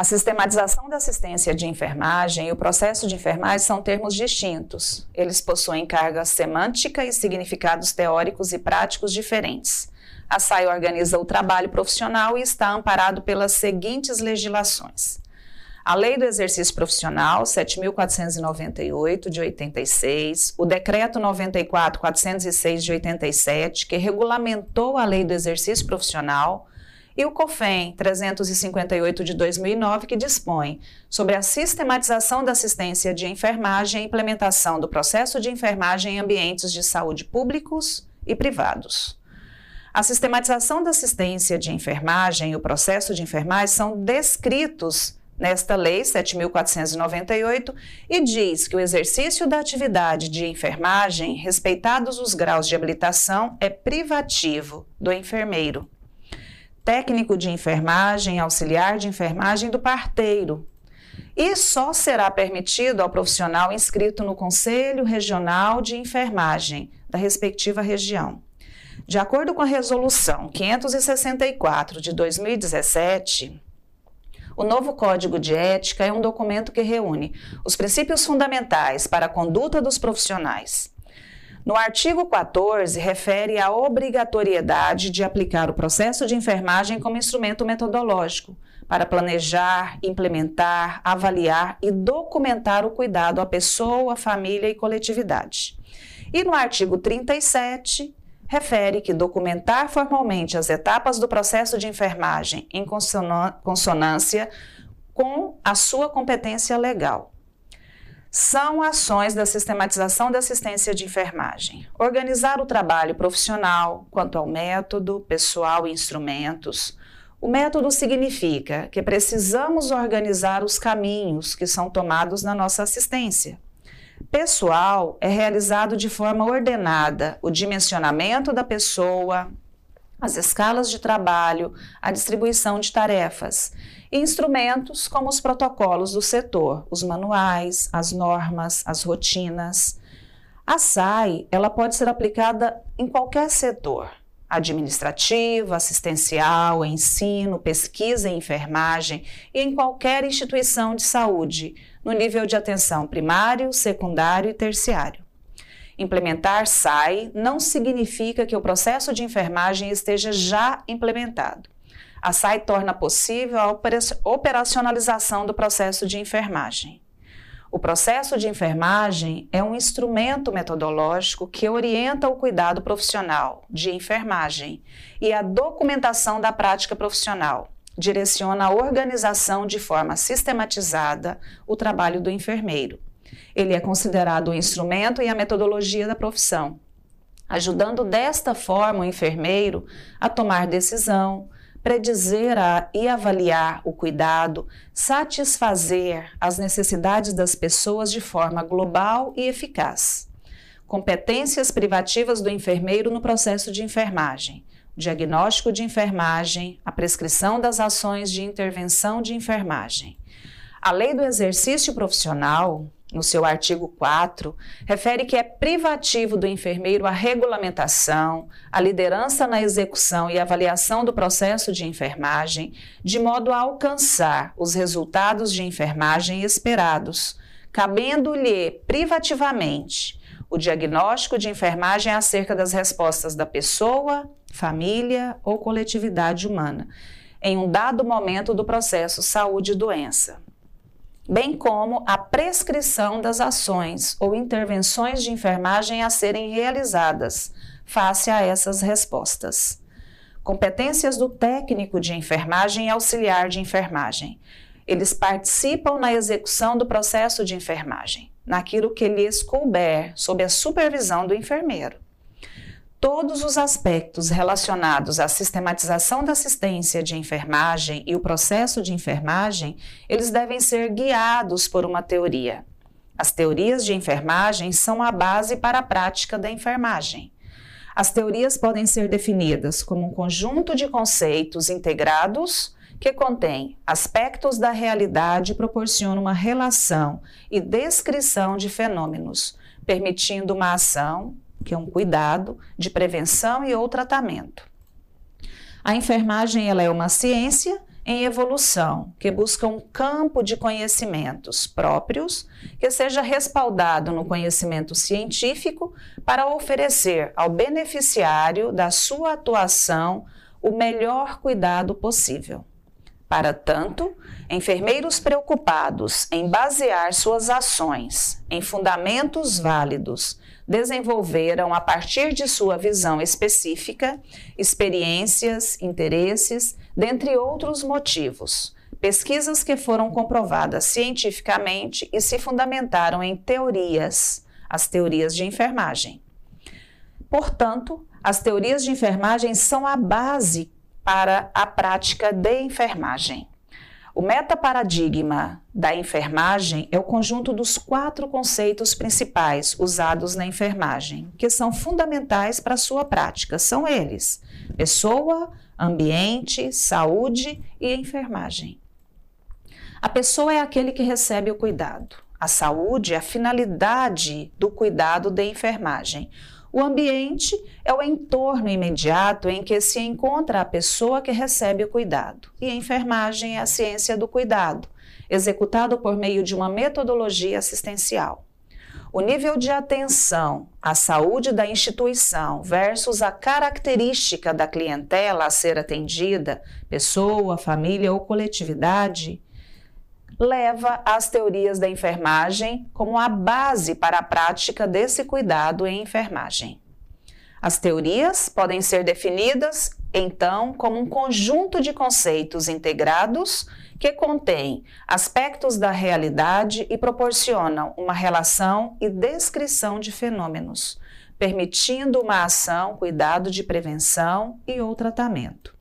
A sistematização da assistência de enfermagem e o processo de enfermagem são termos distintos. Eles possuem carga semântica e significados teóricos e práticos diferentes. A SAI organiza o trabalho profissional e está amparado pelas seguintes legislações. A Lei do Exercício Profissional, 7.498, de 86, o Decreto 94.406, de 87, que regulamentou a Lei do Exercício Profissional, e o COFEM 358 de 2009, que dispõe sobre a sistematização da assistência de enfermagem e implementação do processo de enfermagem em ambientes de saúde públicos e privados. A sistematização da assistência de enfermagem e o processo de enfermagem são descritos nesta Lei 7.498 e diz que o exercício da atividade de enfermagem, respeitados os graus de habilitação, é privativo do enfermeiro técnico de enfermagem, auxiliar de enfermagem do parteiro. E só será permitido ao profissional inscrito no Conselho Regional de Enfermagem da respectiva região. De acordo com a Resolução 564 de 2017, o novo Código de Ética é um documento que reúne os princípios fundamentais para a conduta dos profissionais, no artigo 14, refere à obrigatoriedade de aplicar o processo de enfermagem como instrumento metodológico para planejar, implementar, avaliar e documentar o cuidado à pessoa, família e coletividade. E no artigo 37, refere que documentar formalmente as etapas do processo de enfermagem em consonância com a sua competência legal são ações da sistematização da assistência de enfermagem. Organizar o trabalho profissional quanto ao método, pessoal e instrumentos. O método significa que precisamos organizar os caminhos que são tomados na nossa assistência. Pessoal é realizado de forma ordenada o dimensionamento da pessoa, as escalas de trabalho, a distribuição de tarefas e instrumentos como os protocolos do setor, os manuais, as normas, as rotinas. A SAI, ela pode ser aplicada em qualquer setor, administrativo, assistencial, ensino, pesquisa e enfermagem e em qualquer instituição de saúde, no nível de atenção primário, secundário e terciário. Implementar SAI não significa que o processo de enfermagem esteja já implementado. A SAI torna possível a operacionalização do processo de enfermagem. O processo de enfermagem é um instrumento metodológico que orienta o cuidado profissional de enfermagem e a documentação da prática profissional. Direciona a organização de forma sistematizada o trabalho do enfermeiro ele é considerado o instrumento e a metodologia da profissão, ajudando desta forma o enfermeiro a tomar decisão, predizer a, e avaliar o cuidado, satisfazer as necessidades das pessoas de forma global e eficaz. Competências privativas do enfermeiro no processo de enfermagem. Diagnóstico de enfermagem, a prescrição das ações de intervenção de enfermagem. A lei do exercício profissional, no seu artigo 4, refere que é privativo do enfermeiro a regulamentação, a liderança na execução e avaliação do processo de enfermagem, de modo a alcançar os resultados de enfermagem esperados, cabendo-lhe privativamente o diagnóstico de enfermagem acerca das respostas da pessoa, família ou coletividade humana, em um dado momento do processo saúde e doença bem como a prescrição das ações ou intervenções de enfermagem a serem realizadas face a essas respostas. Competências do técnico de enfermagem e auxiliar de enfermagem. Eles participam na execução do processo de enfermagem, naquilo que lhes couber, sob a supervisão do enfermeiro todos os aspectos relacionados à sistematização da assistência de enfermagem e o processo de enfermagem, eles devem ser guiados por uma teoria. As teorias de enfermagem são a base para a prática da enfermagem. As teorias podem ser definidas como um conjunto de conceitos integrados que contém aspectos da realidade e proporciona uma relação e descrição de fenômenos, permitindo uma ação, que é um cuidado de prevenção e ou tratamento. A enfermagem ela é uma ciência em evolução, que busca um campo de conhecimentos próprios que seja respaldado no conhecimento científico para oferecer ao beneficiário da sua atuação o melhor cuidado possível. Para tanto, enfermeiros preocupados em basear suas ações em fundamentos válidos desenvolveram, a partir de sua visão específica, experiências, interesses, dentre outros motivos, pesquisas que foram comprovadas cientificamente e se fundamentaram em teorias, as teorias de enfermagem. Portanto, as teorias de enfermagem são a base para a prática de enfermagem. O metaparadigma da enfermagem é o conjunto dos quatro conceitos principais usados na enfermagem, que são fundamentais para a sua prática. São eles: pessoa, ambiente, saúde e enfermagem. A pessoa é aquele que recebe o cuidado. A saúde é a finalidade do cuidado de enfermagem. O ambiente é o entorno imediato em que se encontra a pessoa que recebe o cuidado. E a enfermagem é a ciência do cuidado, executado por meio de uma metodologia assistencial. O nível de atenção à saúde da instituição versus a característica da clientela a ser atendida, pessoa, família ou coletividade, leva às teorias da enfermagem como a base para a prática desse cuidado em enfermagem. As teorias podem ser definidas, então, como um conjunto de conceitos integrados que contêm aspectos da realidade e proporcionam uma relação e descrição de fenômenos, permitindo uma ação, cuidado de prevenção e ou tratamento.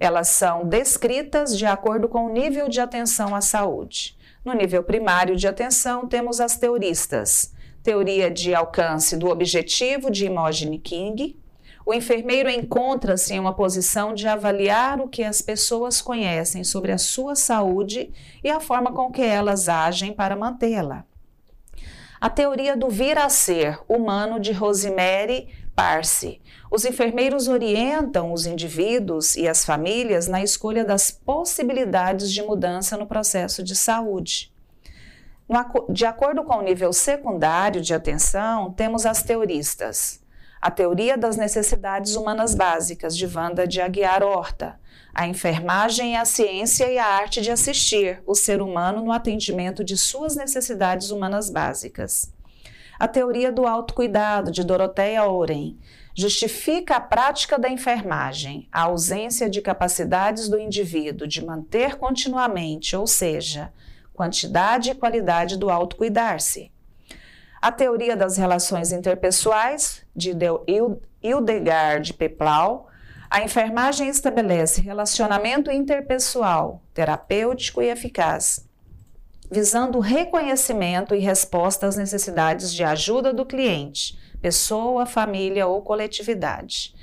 Elas são descritas de acordo com o nível de atenção à saúde. No nível primário de atenção, temos as teoristas. Teoria de alcance do objetivo de Imogen King. O enfermeiro encontra-se em uma posição de avaliar o que as pessoas conhecem sobre a sua saúde e a forma com que elas agem para mantê-la. A teoria do vir a ser humano de Rosemary Parse. Os enfermeiros orientam os indivíduos e as famílias na escolha das possibilidades de mudança no processo de saúde. De acordo com o nível secundário de atenção, temos as teoristas. A teoria das necessidades humanas básicas, de Wanda de Aguiar Horta. A enfermagem é a ciência e a arte de assistir o ser humano no atendimento de suas necessidades humanas básicas. A teoria do autocuidado, de Doroteia Oren, justifica a prática da enfermagem, a ausência de capacidades do indivíduo de manter continuamente, ou seja, quantidade e qualidade do autocuidar-se. A teoria das relações interpessoais, de Hildegard Peplau, a enfermagem estabelece relacionamento interpessoal, terapêutico e eficaz, visando reconhecimento e resposta às necessidades de ajuda do cliente, pessoa, família ou coletividade.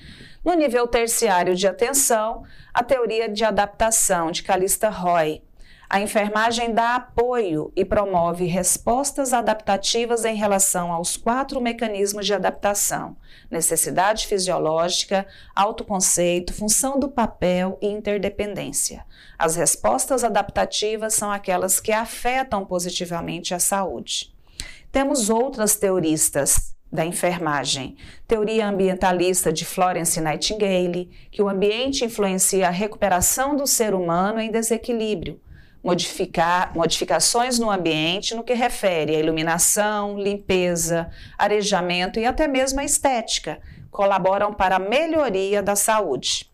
No nível terciário de atenção, a teoria de adaptação de Calista Roy. A enfermagem dá apoio e promove respostas adaptativas em relação aos quatro mecanismos de adaptação: necessidade fisiológica, autoconceito, função do papel e interdependência. As respostas adaptativas são aquelas que afetam positivamente a saúde. Temos outras teoristas da enfermagem, teoria ambientalista de Florence Nightingale, que o ambiente influencia a recuperação do ser humano em desequilíbrio, modificar, modificações no ambiente no que refere à iluminação, limpeza, arejamento e até mesmo a estética, colaboram para a melhoria da saúde.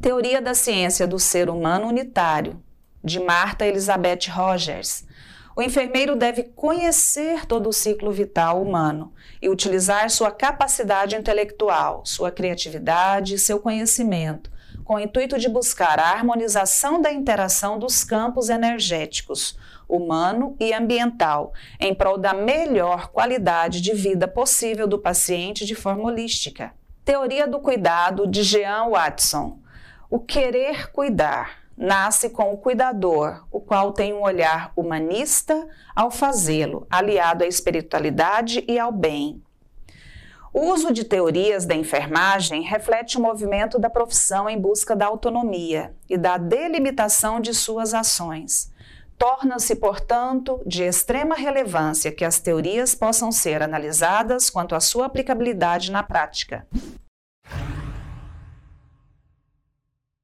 Teoria da Ciência do Ser Humano Unitário, de Marta Elizabeth Rogers. O enfermeiro deve conhecer todo o ciclo vital humano e utilizar sua capacidade intelectual, sua criatividade e seu conhecimento, com o intuito de buscar a harmonização da interação dos campos energéticos, humano e ambiental, em prol da melhor qualidade de vida possível do paciente de forma holística. Teoria do cuidado de Jean Watson. O querer cuidar nasce com o cuidador, o qual tem um olhar humanista ao fazê-lo, aliado à espiritualidade e ao bem. O uso de teorias da enfermagem reflete o movimento da profissão em busca da autonomia e da delimitação de suas ações. Torna-se, portanto, de extrema relevância que as teorias possam ser analisadas quanto à sua aplicabilidade na prática.